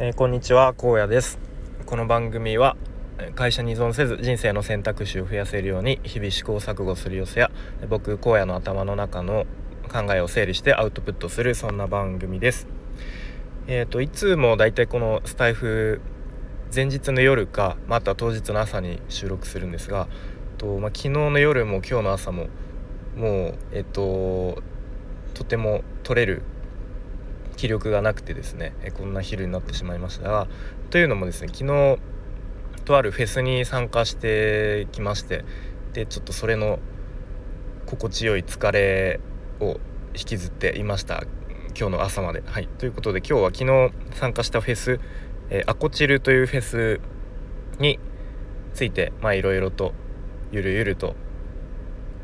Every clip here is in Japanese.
えー、こんにちは荒野です。この番組は会社に依存せず人生の選択肢を増やせるように日々試行錯誤する様子や僕荒野の頭の中の考えを整理してアウトプットするそんな番組です。えっ、ー、といつもだいたいこのスタイフ前日の夜かまた当日の朝に収録するんですがと、まあ、昨日の夜も今日の朝ももうえっ、ー、ととても取れる気力がなくてですねえこんな昼になってしまいましたがというのもですね昨日とあるフェスに参加してきましてでちょっとそれの心地よい疲れを引きずっていました今日の朝まで。はい、ということで今日は昨日参加したフェス、えー、アコチルというフェスについていろいろとゆるゆると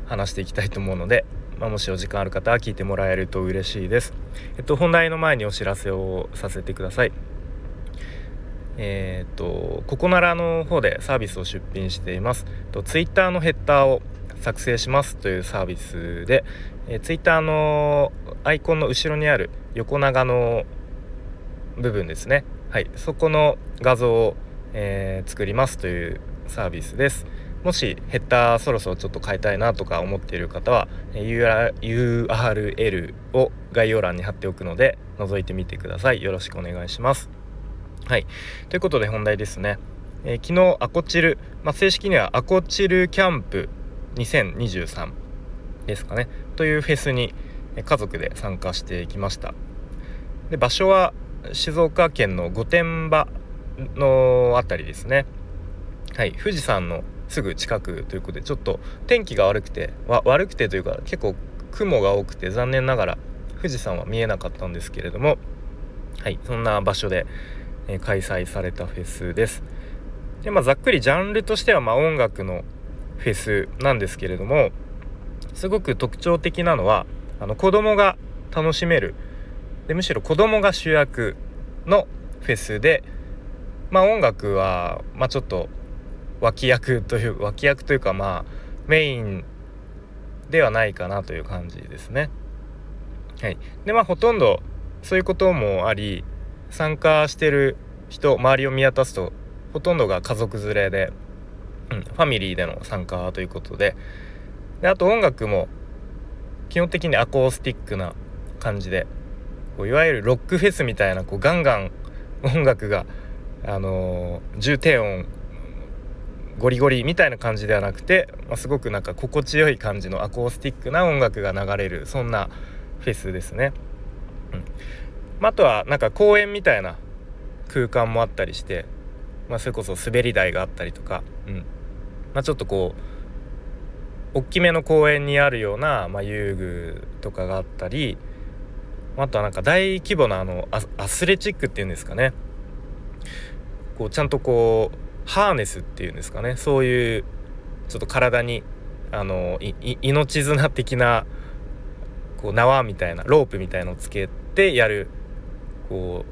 話していきたいと思うのでまあ、もしお時間ある方は聞いてもらえると嬉しいです。えっと、本題の前にお知らせをさせてください。えー、っと、ココナラの方でサービスを出品しています。と、ツイッターのヘッダーを作成しますというサービスで、えー、ツイッターのアイコンの後ろにある横長の部分ですね。はい、そこの画像を、えー、作りますというサービスです。もしヘッダーそろそろちょっと変えたいなとか思っている方は URL を概要欄に貼っておくので覗いてみてください。よろしくお願いします。はい。ということで本題ですね、えー、昨日アコチル、まあ、正式にはアコチルキャンプ2023ですかね。というフェスに家族で参加してきました。で場所は静岡県の御殿場の辺りですね。はい。富士山のすぐ近くということでちょっと天気が悪くて悪くてというか結構雲が多くて残念ながら富士山は見えなかったんですけれどもはいそんな場所で、え、開催されたフェスです。でまあざっくりジャンルとしてはま音楽のフェスなんですけれどもすごく特徴的なのはあの子供が楽しめる。でむしろ子供が主役のフェスでまあ音楽はまあちょっと脇役という脇役というかまあメインではないかなという感じですね。はい、でまあほとんどそういうこともあり参加してる人周りを見渡すとほとんどが家族連れで、うん、ファミリーでの参加ということでであと音楽も基本的にアコースティックな感じでこういわゆるロックフェスみたいなこうガンガン音楽が、あのー、重低音ゴリゴリみたいな感じではなくて、まあ、すごくなんか心地よい感じのアコースティックな音楽が流れるそんなフェスですね。うん。まあ、あとはなんか公園みたいな空間もあったりして、まあ、それこそ滑り台があったりとか、うん。まあ、ちょっとこう大きめの公園にあるような、まあ、遊具とかがあったりあとはなんか大規模なあのアスレチックっていうんですかね。こうちゃんとこうハーネスっていうんですかねそういうちょっと体にあの命綱的なこう縄みたいなロープみたいのをつけてやるこ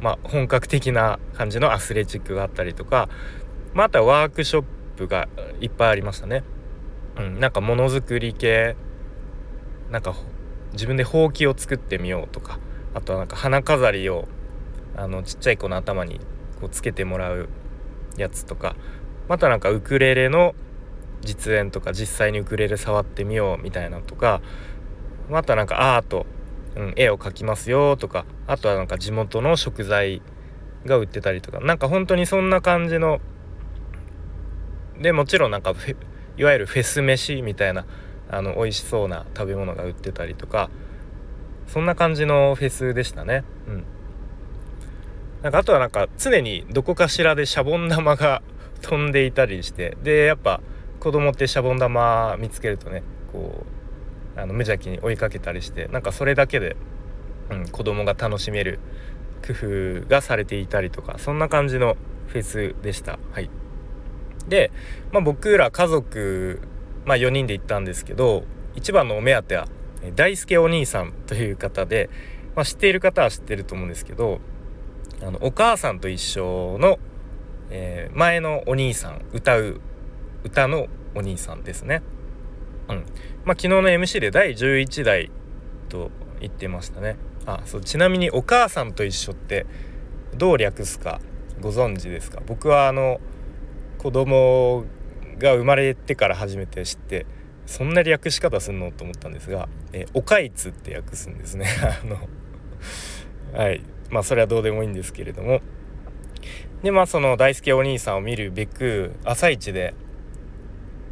うまあ本格的な感じのアスレチックがあったりとか、まあ、あとはワークショップがいっぱいありましたね。うん、なんかものづくり系なんか自分でほうきを作ってみようとかあとはなんか花飾りをあのちっちゃい子の頭にこうつけてもらうやつとかまたなんかウクレレの実演とか実際にウクレレ触ってみようみたいなとかまたなんかアート、うん、絵を描きますよとかあとはなんか地元の食材が売ってたりとかなんか本当にそんな感じのでもちろんなんかいわゆるフェス飯みたいなあの美味しそうな食べ物が売ってたりとかそんな感じのフェスでしたねうん。なんかあとはなんか常にどこかしらでシャボン玉が飛んでいたりしてでやっぱ子供ってシャボン玉見つけるとねこうあの無邪気に追いかけたりしてなんかそれだけで、うん、子供が楽しめる工夫がされていたりとかそんな感じのフェスでした。はい、で、まあ、僕ら家族、まあ、4人で行ったんですけど一番のお目当ては大輔お兄さんという方で、まあ、知っている方は知ってると思うんですけどあのお母さんと一緒の、えー、前のお兄さん歌う歌のお兄さんですね。うん。まあ、昨日の MC で第11代と言ってましたね。あそうちなみに「お母さんと一緒」ってどう略すかご存知ですか？僕はあの子供が生まれてから初めて知ってそんな略し方すんの？と思ったんですが「えおかいつ」って訳すんですね。あのはい。まあそれはどうでもいいんですけれども。でまあその大輔お兄さんを見るべく朝一で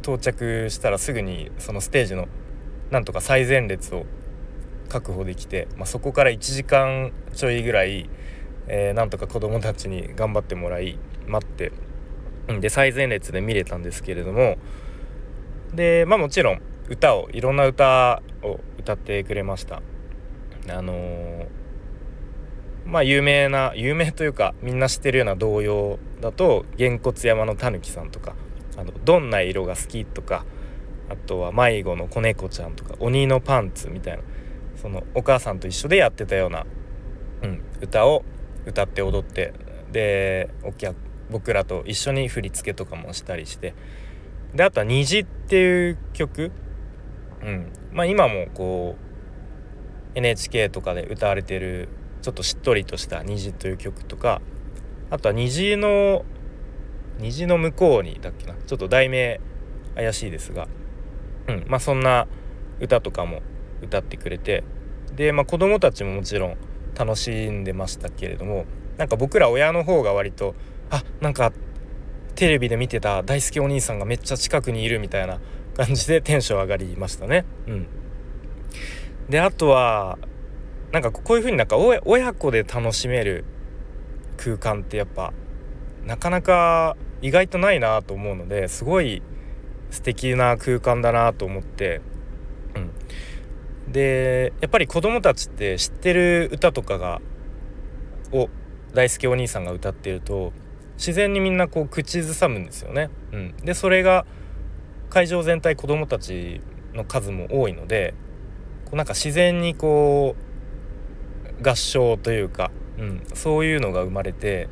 到着したらすぐにそのステージのなんとか最前列を確保できて、まあ、そこから1時間ちょいぐらい、えー、なんとか子どもたちに頑張ってもらい待ってで最前列で見れたんですけれどもでまあもちろん歌をいろんな歌を歌ってくれました。あのー、まあ有名な有名というかみんな知ってるような童謡だと「げんこつ山のたぬきさん」とか「あのどんな色が好き?」とかあとは迷子の子猫ちゃんとか鬼のパンツみたいなそのお母さんと一緒でやってたような、うん、歌を歌って踊ってでお客僕らと一緒に振り付けとかもしたりしてであとは「虹」っていう曲、うんまあ、今もこう NHK とかで歌われてるちょっとしっとりとした「虹」という曲とかあとは虹の虹の向こうにだっけな。ちょっと題名怪しいですが、うん。まあ、そんな歌とかも歌ってくれて。で、まあ、子供たちももちろん楽しんでましたけれどもなんか僕ら親の方が割とあなんかテレビで見てた大好きお兄さんがめっちゃ近くにいるみたいな感じでテンション上がりましたね。うん、であとはなんかこういう風になんか親子で楽しめる空間ってやっぱなかなか意外とないなと思うのですごい素敵な空間だなと思って、うん、でやっぱり子供たちって知ってる歌とかがを大好きお兄さんが歌ってると自然にみんなこう口ずさむんですよね。うん、でそれが会場全体子供たちの数も多いのでこうなんか自然にこう合唱というか、うん、そういうのが生まれて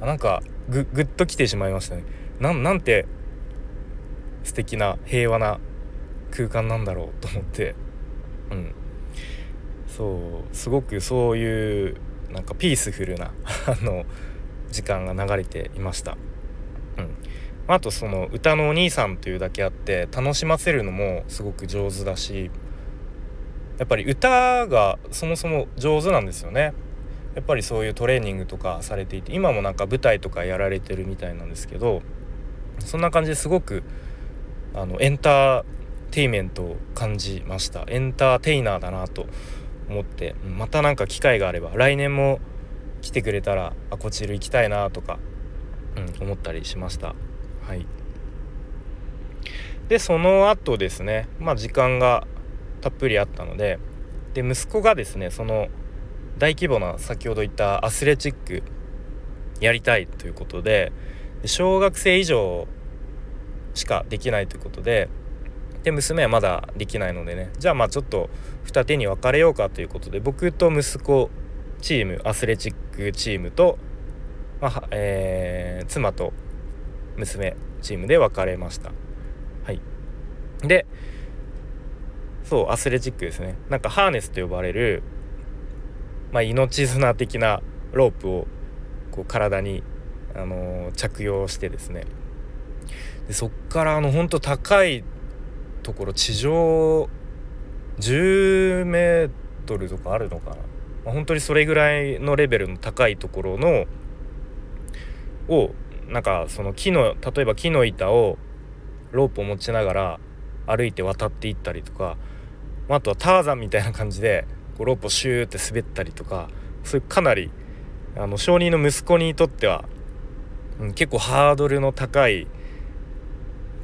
なんかぐぐっと来てしまいましたね。なんて素敵な平和な空間なんだろうと思って、うん、そうすごくそういうなんかピースフルな あの時間が流れていました。うんあとその歌のお兄さんというだけあって楽しませるのもすごく上手だしやっぱり歌がそもそも上手なんですよね。やっぱりそういうトレーニングとかされていて今もなんか舞台とかやられてるみたいなんですけどそんな感じですごくあのエンターテイメントを感じました。エンターテイナーだなと思ってまた何か機会があれば来年も来てくれたらあこちら行きたいなとか、うん、思ったりしました。はい。でその後ですね。まあ時間がたっぷりあったのでで息子がですねその大規模な先ほど言ったアスレチックやりたいということで小学生以上しかできないということでで娘はまだできないのでねじゃあまあちょっと二手に分かれようかということで僕と息子チームアスレチックチームと、まあえー、妻と娘チームで分かれました。はい。でそうアスレチックですね。なんかハーネスと呼ばれるまあ、命綱的なロープをこう体に、あのー、着用してですね。でそっからあの本当高いところ地上10メートルとかあるのかな、まあ、本当にそれぐらいのレベルの高いところのをなんかその木の例えば木の板をロープを持ちながら歩いて渡っていったりとか、あ、あとはターザンみたいな感じでこうロープをシューって滑ったりとかそういうかなりあの証人の息子にとっては、うん、結構ハードルの高い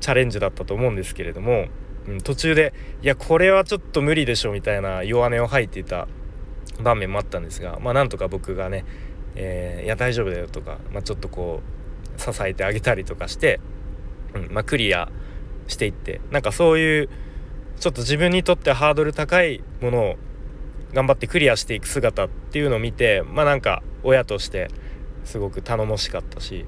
チャレンジだったと思うんですけれども、うん、途中でいやこれはちょっと無理でしょみたいな弱音を吐いていた場面もあったんですがまあなんとか僕がね、えー、いや大丈夫だよとか、まあ、ちょっとこう支えてあげたりとかして、うんまあ、クリアしていってなんかそういうちょっと自分にとってハードル高いものを頑張ってクリアしていく姿っていうのを見てまあなんか親としてすごく頼もしかったし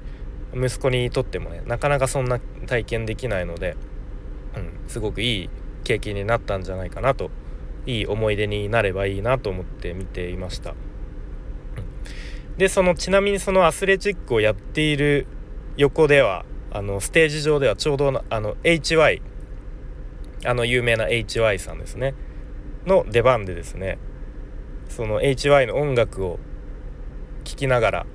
息子にとってもねなかなかそんな体験できないので、うん、すごくいい経験になったんじゃないかなといい思い出になればいいなと思って見ていました。でそのちなみにそのアスレチックをやっている横ではあのステージ上ではちょうどあの HY あの有名な HY さんですね。の出番でですねその HY の音楽を聴きながら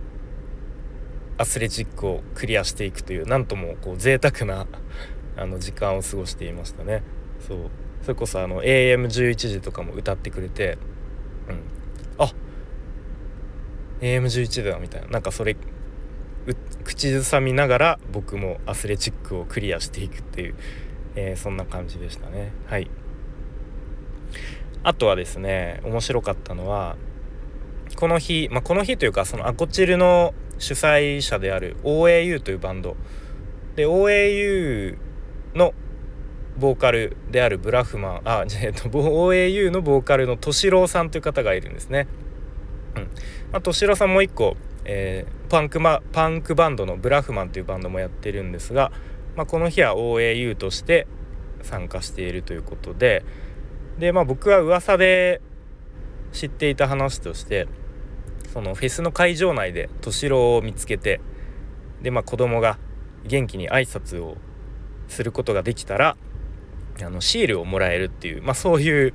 アスレチックをクリアしていくというなんともこう贅沢な あの時間を過ごしていましたね。そう。それこそあの AM11 時とかも歌ってくれてうん。あ AM11 だみたいな。なんかそれ口ずさみながら僕もアスレチックをクリアしていくっていう、えー、そんな感じでしたね。はい。あとはですね面白かったのはこの日、まあ、この日というかそのアコチルの主催者である OAU というバンド。で OAU のボーカルであるブラフマンあえっと OAU のボーカルの敏郎さんという方がいるんですね。うん。まあ、敏郎さんもう一個、えー、パンクマパンクバンドのブラフマンというバンドもやってるんですが、まあ、この日は OAU として参加しているということでで、まあ、僕は噂で知っていた話としてそのフェスの会場内で敏郎を見つけてで、まあ、子供が元気に挨拶をすることができたらあのシールをもらえるっていう、まあ、そういう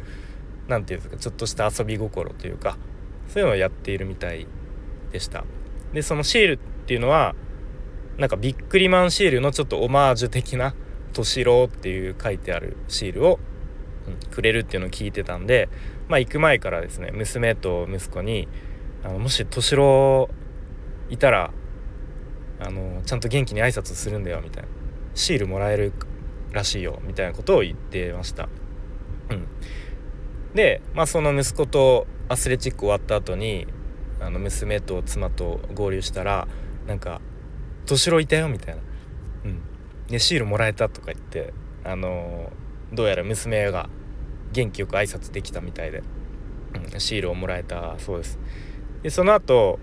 何て言うんですかちょっとした遊び心というかそういうのをやっているみたいでした。でそのシールっていうのはなんかビックリマンシールのちょっとオマージュ的な「敏郎」っていう書いてあるシールを、うん、くれるっていうのを聞いてたんでまあ行く前からですね娘と息子にあのもし敏郎いたらあのちゃんと元気に挨拶するんだよみたいなシールもらえるらしいよみたいなことを言ってました。うん、で、まあ、その息子とアスレチック終わった後にあの娘と妻と合流したらなんか「敏郎いたよ」みたいな「うんでシールもらえた」とか言ってあのどうやら娘が元気よく挨拶できたみたいで、うん、シールをもらえたそうです。でその後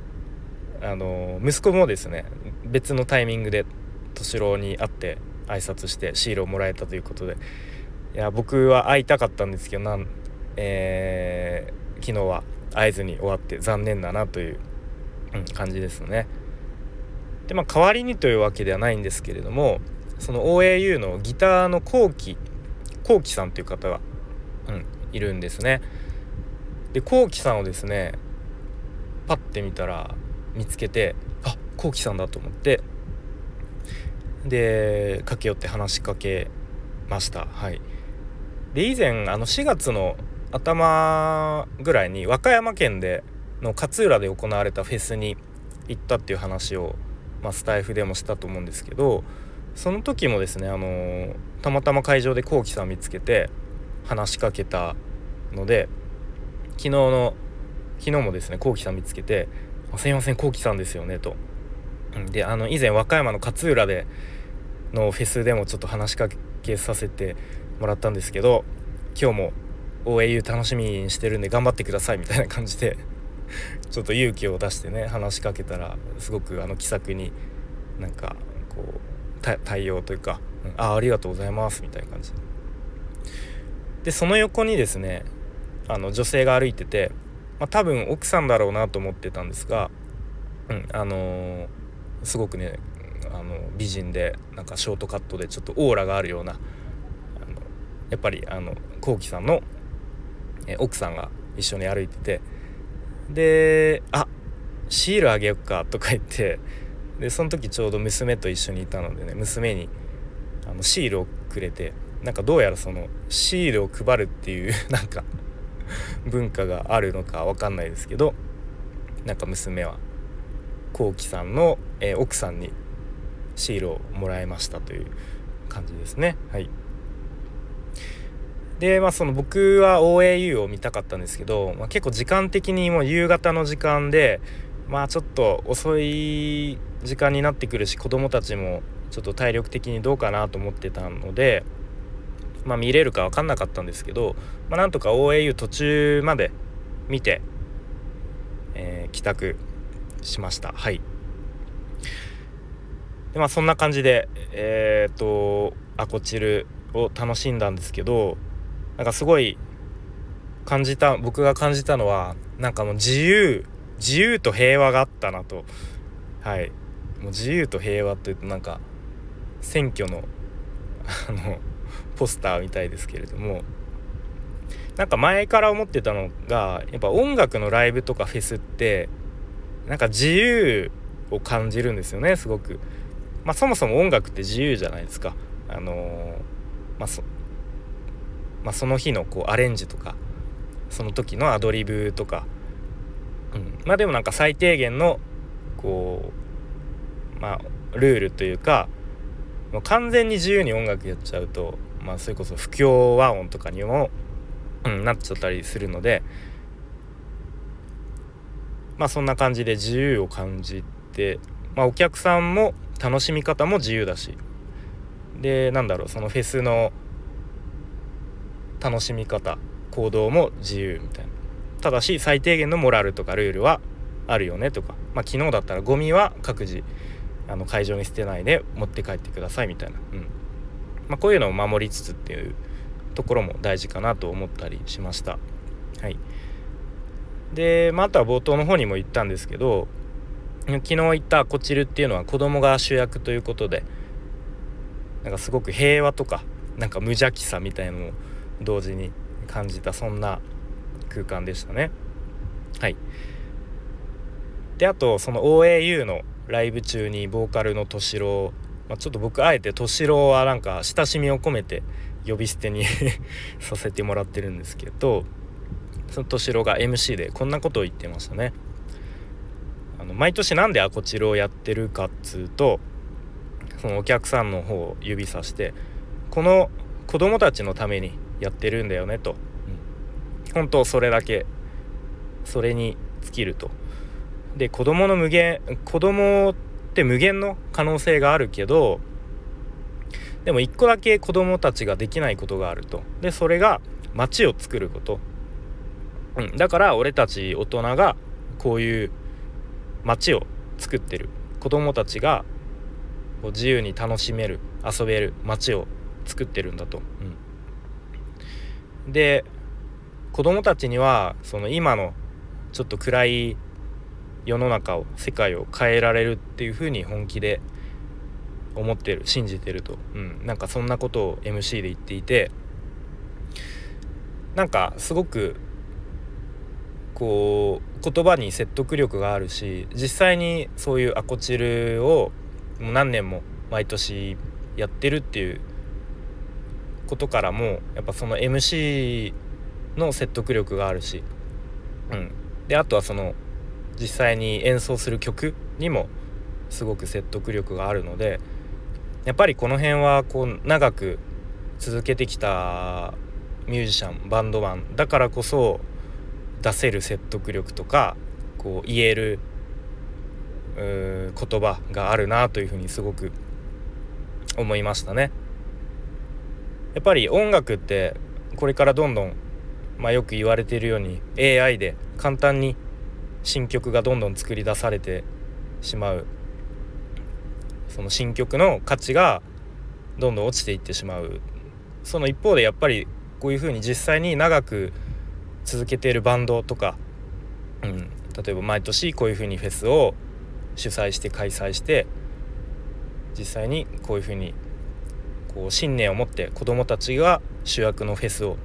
あの息子もですね別のタイミングで敏郎に会って挨拶してシールをもらえたということでいや僕は会いたかったんですけどなん、えー、昨日は会えずに終わって残念だなという、うん、感じですね。でまあ代わりにというわけではないんですけれどもその OAU のギターのコウキコウキさんという方が、うん、いるんですね。でコウキさんをですねパッて見たら見つけてあコウキさんだと思ってで駆け寄って話しかけましたはいで以前あの4月の頭ぐらいに和歌山県での勝浦で行われたフェスに行ったっていう話を、まあ、スタイフでもしたと思うんですけどその時もですねあのたまたま会場でこうきさん見つけて話しかけたので昨日の昨日もですねこうきさん見つけて「すいませんこうきさんですよね」と。であの以前和歌山の勝浦でのフェスでもちょっと話しかけさせてもらったんですけど今日も OAU 楽しみにしてるんで頑張ってくださいみたいな感じで ちょっと勇気を出してね話しかけたらすごくあの気さくになんかこう対応というか「ああありがとうございます」みたいな感じ。でその横にですねあの女性が歩いてて、まあ、多分奥さんだろうなと思ってたんですが、うん、あのーすごくねあの美人でなんかショートカットでちょっとオーラがあるようなあのやっぱりあのこうきさんのえ奥さんが一緒に歩いててで「あシールあげよっか」とか言ってでその時ちょうど娘と一緒にいたのでね娘にあのシールをくれてなんかどうやらそのシールを配るっていう なんか文化があるのか分かんないですけどなんか娘はこうきさんの、えー、奥さんにシールをもらいましたという感じですね。はい。でまあその僕は OAU を見たかったんですけど、まあ、結構時間的にもう夕方の時間でまあちょっと遅い時間になってくるし子供たちもちょっと体力的にどうかなと思ってたのでまあ見れるか分かんなかったんですけど、まあ、なんとか OAU 途中まで見て、えー、帰宅しました。はい。でまあそんな感じでえっ、とアコチルを楽しんだんですけどなんかすごい感じた僕が感じたのはなんかもう自由自由と平和があったなとはいもう自由と平和ってなんか選挙のあのポスターみたいですけれどもなんか前から思ってたのがやっぱ音楽のライブとかフェスってなんか自由を感じるんですよねすごく。まあ、そもそも音楽って自由じゃないですか。あのー、まあまあ、その日のこうアレンジとかその時のアドリブとか、うん、まあでもなんか最低限のこうまあルールというかもう完全に自由に音楽やっちゃうとまあそれこそ不協和音とかにも、うん、なっちゃったりするのでまあそんな感じで自由を感じて、まあ、お客さんも楽しみ方も自由だし。でなんだろうそのフェスの楽しみ方行動も自由みたいな。ただし最低限のモラルとかルールはあるよねとか、まあ、昨日だったらゴミは各自あの会場に捨てないで持って帰ってくださいみたいな、うん。まあ、こういうのを守りつつっていうところも大事かなと思ったりしました。はい。で、まあ、あとは冒頭の方にも言ったんですけど昨日言ったこちるっていうのは子供が主役ということでなんかすごく平和とかなんか無邪気さみたいのも同時に感じたそんな空間でしたね。はい。であとその OAU のライブ中にボーカルの敏郎、まあ、ちょっと僕あえて敏郎はなんか親しみを込めて呼び捨てに させてもらってるんですけどその敏郎が MC でこんなことを言ってましたね。あの毎年なんでアコチルをやってるかっつうとそのお客さんの方を指さしてこの子供たちのためにやってるんだよねと、うん、本当それだけ。それに尽きると。で子供の無限子供って無限の可能性があるけどでも一個だけ子供たちができないことがあると。でそれが街を作ること、うん、だから俺たち大人がこういう街を作ってる。子供たちが自由に楽しめる遊べる街を作ってるんだと。うん、で子供たちにはその今のちょっと暗い世の中を世界を変えられるっていうふうに本気で思ってる信じてると、うん、なんかそんなことを MC で言っていて。なんかすごくこう言葉に説得力があるし実際にそういうアコチルをもう何年も毎年やってるっていうことからもやっぱその MC の説得力があるし、うん、であとはその実際に演奏する曲にもすごく説得力があるのでやっぱりこの辺はこう長く続けてきたミュージシャンバンドマンだからこそ出せる説得力とかこう言える言葉があるなというふうにすごく思いましたね。やっぱり音楽ってこれからどんどん、まあ、よく言われているように AI で簡単に新曲がどんどん作り出されてしまう。その新曲の価値がどんどん落ちていってしまう。その一方でやっぱりこういうふうに実際に長く続けているバンドとか、うん、例えば毎年こういうふうにフェスを主催して開催して実際にこういうふうにこう信念を持って子どもたちが主役のフェスを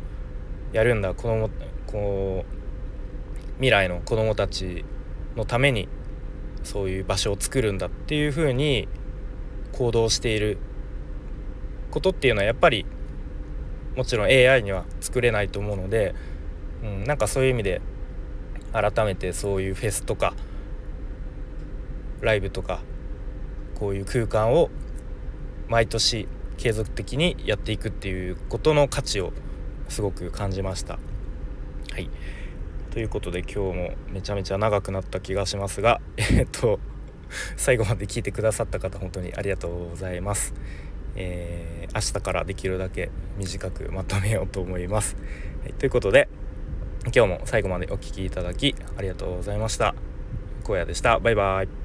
やるんだ。子供こう未来の子どもたちのためにそういう場所を作るんだっていうふうに行動していることっていうのはやっぱりもちろん AI には作れないと思うので、うん、なんかそういう意味で改めてそういうフェスとかライブとかこういう空間を毎年継続的にやっていくっていうことの価値をすごく感じました。はいということで今日もめちゃめちゃ長くなった気がしますが えっと最後まで聞いてくださった方本当にありがとうございます。えー、明日からできるだけ短くまとめようと思います。はい、ということで今日も最後までお聴きいただきありがとうございました。荒野でした。バイバイ。